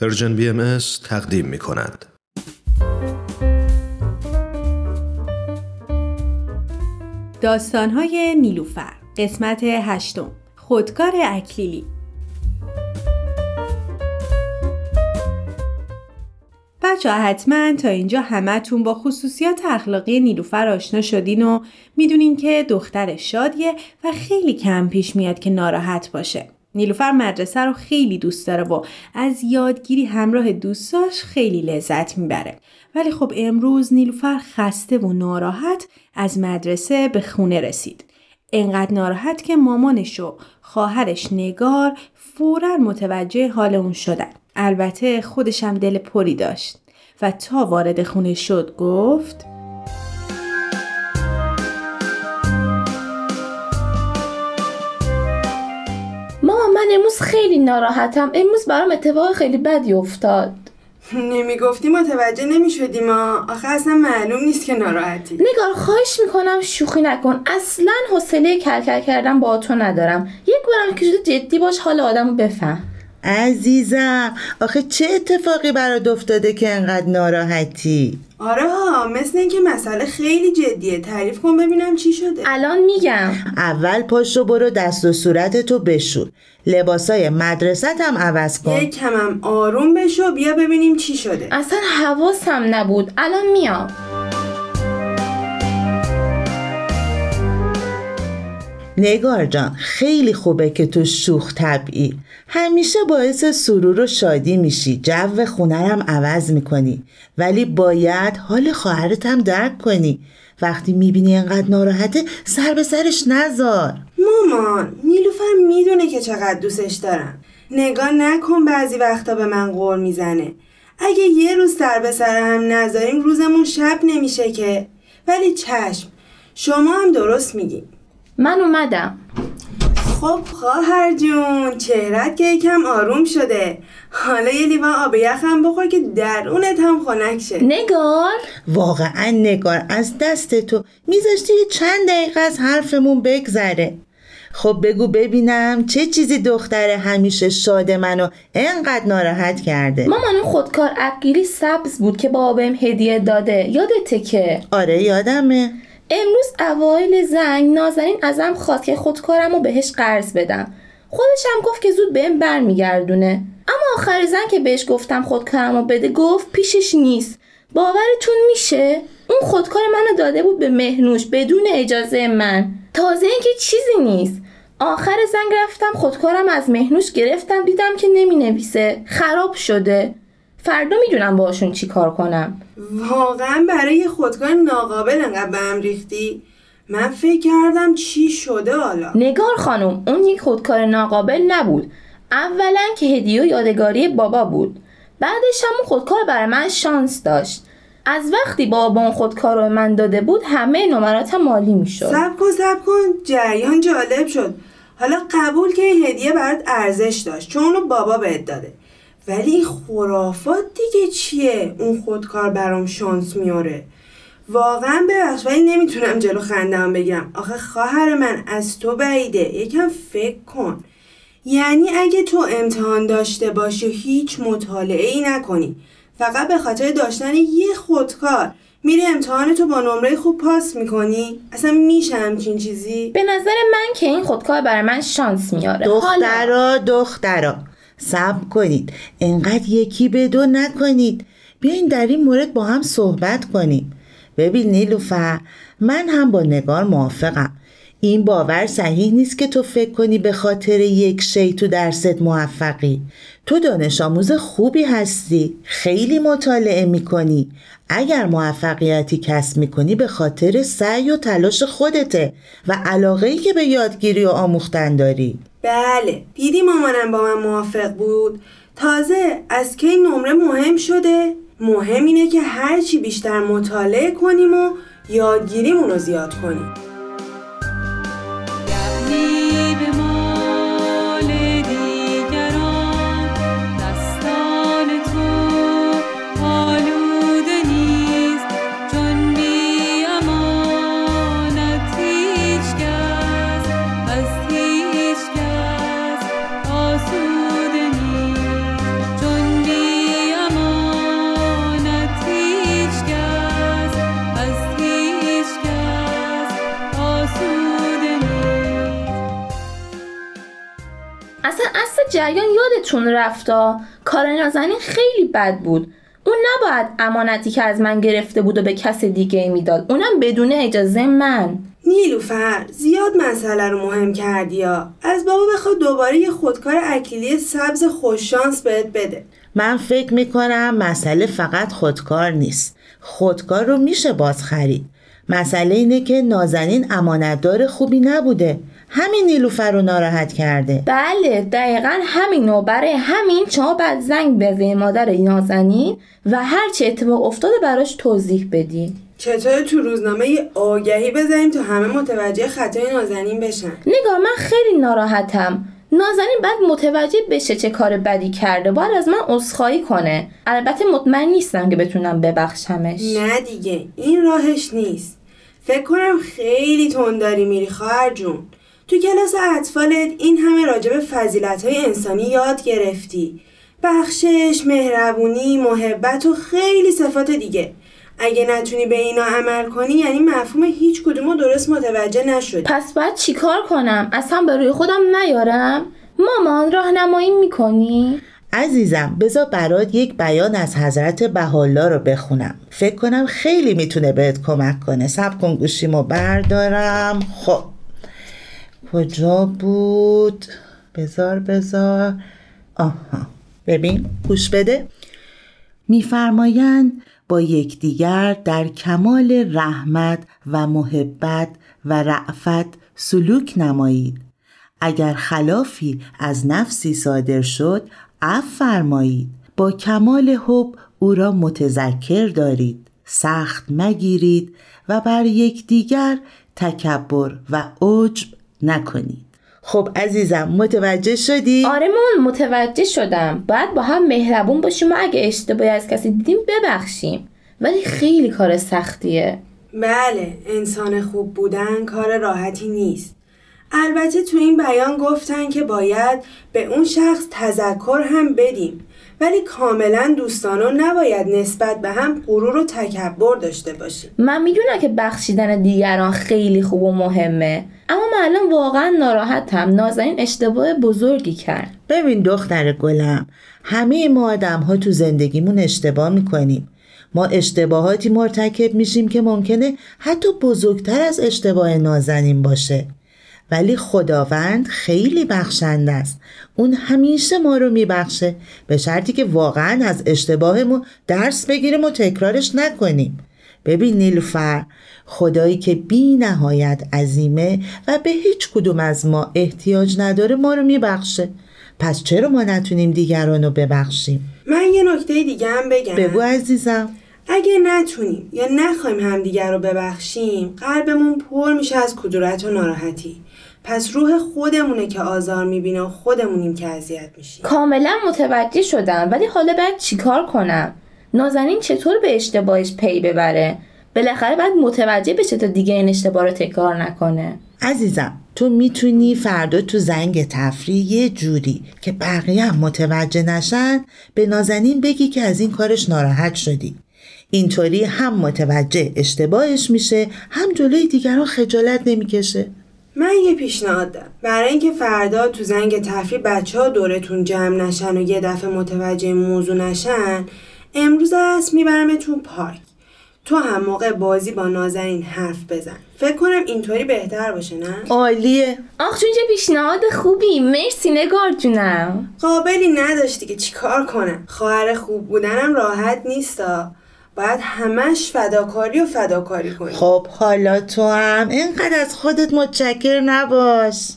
Persian BM تقدیم می کند. داستانهای نیلوفر قسمت هشتم خودکار اکلیلی بچه‌ها حتما تا اینجا همتون با خصوصیات اخلاقی نیلوفر آشنا شدین و می‌دونین که دختر شادیه و خیلی کم پیش میاد که ناراحت باشه. نیلوفر مدرسه رو خیلی دوست داره و از یادگیری همراه دوستاش خیلی لذت می‌بره. ولی خب امروز نیلوفر خسته و ناراحت از مدرسه به خونه رسید. انقدر ناراحت که مامانش و خواهرش نگار فورا متوجه حال اون شدن. البته خودشم دل پری داشت و تا وارد خونه شد گفت خیلی ناراحتم. امروز برام اتفاق خیلی بدی افتاد. نمی‌گفتی متوجه نمی‌شدی ما. آخه اصلا معلوم نیست که ناراحتی. نگار خواهش می‌کنم شوخی نکن. اصلا حوصله کلکل کردن با تو ندارم. یک بارم که شده جدی باش حال آدمو بفهم. عزیزم آخه چه اتفاقی برات افتاده که انقدر ناراحتی؟ آره ها مثل اینکه مسئله خیلی جدیه. تعریف کن ببینم چی شده. الان میگم. اول پاشو برو دست و صورتتو بشور. لباسای مدرست هم عوض کن. یک کمم آروم بشو بیا ببینیم چی شده. اصلا حواسم نبود. الان میام. نگار جان خیلی خوبه که تو شوخ طبعی. همیشه باعث سرور و شادی میشی. جو خونرم عوض می‌کنی. ولی باید حال خواهرت هم درک کنی. وقتی می‌بینی انقدر ناراحته سر به سرش نزار مامان نیلوفر می‌دونه که چقدر دوستش دارم. نگاه نکن بعضی وقتا به من غور می‌زنه. اگه یه روز سر به سر هم نذاریم روزمون شب نمیشه که. ولی چشم شما هم درست میگی. من اومدم. خب خواهر جون چهرت که یکم آروم شده. حالا یه لیوان آب یخم بخور که درونت هم خنک شه. نگار؟ واقعا نگار از دست تو میذاشتی چند دقیقه از حرفمون بگذره. خب بگو ببینم چه چیزی دختر همیشه شاد منو انقدر ناراحت کرده. مامان اون خودکار عقیلی سبز بود که بابا بهم هدیه داده. یادته که؟ آره یادمه. امروز اوایل زنگ نازنین ازم خواست که خودکارم رو بهش قرض بدم. خودش هم گفت که زود بهم برمیگردونه. اما آخر زن که بهش گفتم خودکارم رو بده گفت پیشش نیست. باورتون میشه؟ اون خودکار منو داده بود به مهنوش بدون اجازه من. تازه اینکه چیزی نیست. آخر زنگ رفتم خودکارم از مهنوش گرفتم دیدم که نمی نویسه. خراب شده. فردا می‌دونم باشون چی کار کنم. واقعا برای خودکار ناقابل انقدر به ریختی. من فکر کردم چی شده حالا. نگار خانم اون یک خودکار ناقابل نبود. اولا که هدیه و یادگاری بابا بود. بعدش هم اون خودکار برای من شانس داشت. از وقتی بابا اون خودکار رو من داده بود همه نمرات مالی می‌شد. سب کن سب کن. جریان جالب شد. حالا قبول که این هدیه برات ارزش داشت چون اونو بابا بهت داده. ولی خرافات دیگه چیه اون خودکار برام شانس میاره؟ واقعا ببخش ولی نمی‌تونم جلو خندم بگم. آخه خواهر من از تو بعیده. یکم فکر کن. یعنی اگه تو امتحان داشته باشی و هیچ مطالعه ای نکنی. فقط به خاطر داشتن یه خودکار. میری امتحان تو با نمره خوب پاس می‌کنی؟ اصلا میشه همچین چیزی؟ به نظر من که این خودکار برای من شانس میاره. دخترا دخترا. صبر کنید. انقدر یکی به دو نکنید. بیاین در این مورد با هم صحبت کنیم. ببین نیلوفر من هم با نگار موافقم. این باور صحیح نیست که تو فکر کنی به خاطر یک شی تو درست موفقی. تو دانش آموز خوبی هستی. خیلی مطالعه می‌کنی. اگر موفقیتی کسب می‌کنی به خاطر سعی و تلاش خودته و علاقه ای که به یادگیری و آموختن داری. بله. دیدی مامانم با من موافق بود؟ تازه از کی نمره مهم شده؟ مهم اینه که هرچی بیشتر مطالعه کنیم و یادگیریمون رو زیاد کنیم. جریان یادتون رفتا کار نازنین خیلی بد بود. اون نباید امانتی که از من گرفته بود و به کس دیگه می‌داد. اونم بدون اجازه من. نیلوفر زیاد مسئله رو مهم کردی یا از بابا بخواد دوباره یه خودکار اکلیلی سبز خوششانس بهت بده. من فکر می‌کنم مسئله فقط خودکار نیست. خودکار رو میشه باز خرید مسئله اینه که نازنین امانتدار خوبی نبوده. همین نیلوفر رو ناراحت کرده. بله دقیقا همین و برای همین شما بعد زنگ به مادر نازنین و هر چه اتفاق افتاده براش توضیح بدین چطور تو روزنامه یه آگهی بذاریم تا همه متوجه خطای نازنین بشن؟ نگاه من خیلی ناراحتم. نازنین بعد متوجه بشه چه کار بدی کرده. باید از من عذرخواهی کنه. البته مطمئن نیستم که بتونم ببخشمش. نه دیگه این راهش نیست. فکر کنم خیلی تنداری میری خواهر جون. تو کلاس اطفالت این همه راجع به فضیلت های انسانی یاد گرفتی. بخشش، مهربونی، محبت و خیلی صفات دیگه. اگه نتونی به اینا عمل کنی یعنی مفهوم هیچ کدوم درست متوجه نشدی. پس باید چیکار کنم؟ اصلا به روی خودم نیارم؟ مامان راهنمایی می‌کنی؟ عزیزم بذار برات یک بیان از حضرت بهاءالله رو بخونم. فکر کنم خیلی می‌تونه بهت کمک کنه. سب کن گوشیمو بردارم. خب. کجا بود؟ بذار بذار. آها. ببین گوش بده. میفرمایند با یکدیگر در کمال رحمت و محبت و رعفت سلوک نمایید. اگر خلافی از نفسی صادر شد عف فرمایید. با کمال حب او را متذکر دارید. سخت مگیرید و بر یکدیگر تکبر و عجب نکنید. خب عزیزم متوجه شدی؟ آره مامان متوجه شدم. باید با هم مهربون باشیم و اگه اشتباهی از کسی دیدیم ببخشیم. ولی خیلی کار سختیه. بله انسان خوب بودن کار راحتی نیست. البته تو این بیان گفتن که باید به اون شخص تذکر هم بدیم. ولی کاملا دوستانو نباید نسبت به هم غرور و تکبر داشته باشیم. من می‌دونم که بخشیدن دیگران خیلی خوب و مهمه. اما من الان واقعا ناراحتم. نازنین اشتباه بزرگی کرد. ببین دختر گلم همه ما آدم ها تو زندگیمون اشتباه می‌کنیم. ما اشتباهاتی مرتکب میشیم که ممکنه حتی بزرگتر از اشتباه نازنین باشه. ولی خداوند خیلی بخشنده است. اون همیشه ما رو میبخشه. به شرطی که واقعا از اشتباهمون درس بگیریم و تکرارش نکنیم. ببین نیلوفر خدایی که بی نهایت عظیمه و به هیچ کدوم از ما احتیاج نداره ما رو میبخشه. پس چرا ما نتونیم دیگران رو ببخشیم؟ من یه نکته دیگه هم بگم. بگو عزیزم. اگه نتونیم یا نخوایم همدیگر رو ببخشیم قلبمون پر میشه از کدورت و ناراحتی. پس روح خودمونه که آزار می‌بینه و خودمونیم که اذیت میشیم. کاملا متوجه شدم. ولی حالا باید چیکار کنم؟ نازنین چطور به اشتباهش پی ببره؟ بالاخره باید متوجه بشه تا دیگه این اشتباه رو تکرار نکنه. عزیزم تو می‌تونی فردا تو زنگ تفریح یه جوری که بقیه هم متوجه نشن به نازنین بگی که از این کارش ناراحت شدی. اینطوری هم متوجه اشتباهش میشه هم جلوی دیگران خجالت نمی‌کشه. من یه پیشنهاد دارم. برای اینکه فردا تو زنگ تفریح بچه ها دورتون جمع نشن و یه دفعه متوجه موضوع نشن امروز است میبرمتون پارک. تو هم موقع بازی با نازنین حرف بزن. فکر کنم اینطوری بهتر باشه نه؟ عالیه. آخ جون چه پیشنهاد خوبی. مرسی نگار جونم. قابلی نداشتی که چیکار کنم. خواهر خوب بودنم راحت نیستا باید همش فداکاری و فداکاری کنی. خب حالا تو هم. اینقدر از خودت متشکر نباش.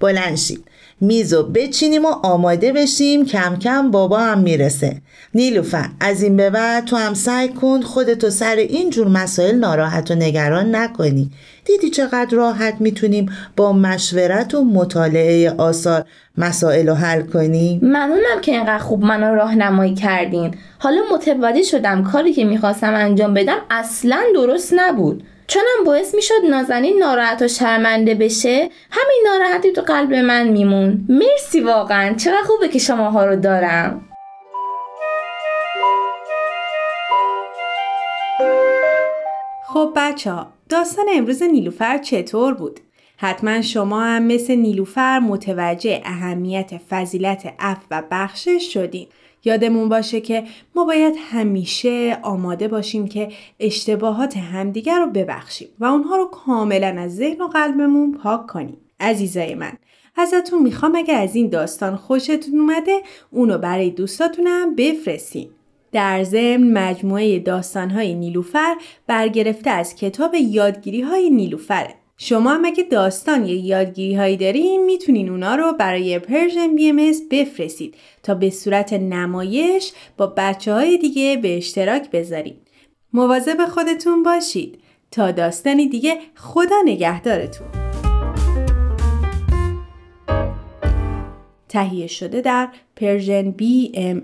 بلند شید. میزو بچینیم و آماده بشیم کم کم بابا هم می‌رسه. نیلوفر از این به بعد تو هم سعی کن خودتو سر اینجور مسائل ناراحت و نگران نکنی. دیدی چقدر راحت می‌تونیم با مشورت و مطالعه آثار مسائل رو حل کنیم ممنونم که اینقدر خوب منو راهنمایی کردین. حالا متوجه شدم کاری که می‌خواستم انجام بدم اصلا درست نبود. چونم باعث می‌شد نازنین ناراحت و شرمنده بشه همین ناراحتی تو قلب من میمون مرسی واقعا چقدر خوبه که شماها رو دارم خب بچه ها داستان امروز نیلوفر چطور بود؟ حتما شما هم مثل نیلوفر متوجه اهمیت فضیلت اف و بخشش شدین. یادمون باشه که ما باید همیشه آماده باشیم که اشتباهات همدیگر رو ببخشیم و اونها رو کاملا از ذهن و قلبمون پاک کنیم. عزیزای من ازتون می‌خوام اگه از این داستان خوشتون اومده اونو برای دوستاتونم بفرستین. در ضمن مجموعه داستانهای نیلوفر برگرفته از کتاب یادگیری های نیلوفره. شما هم اگه داستان یا یادگیری هایی دارین می‌تونین اونا رو برای Persian BM بفرستید تا به صورت نمایش با بچه های دیگه به اشتراک بذارید. مواظب خودتون باشید تا داستانی دیگه خدا نگهدارتون. تهیه شده در پرژن بی ام.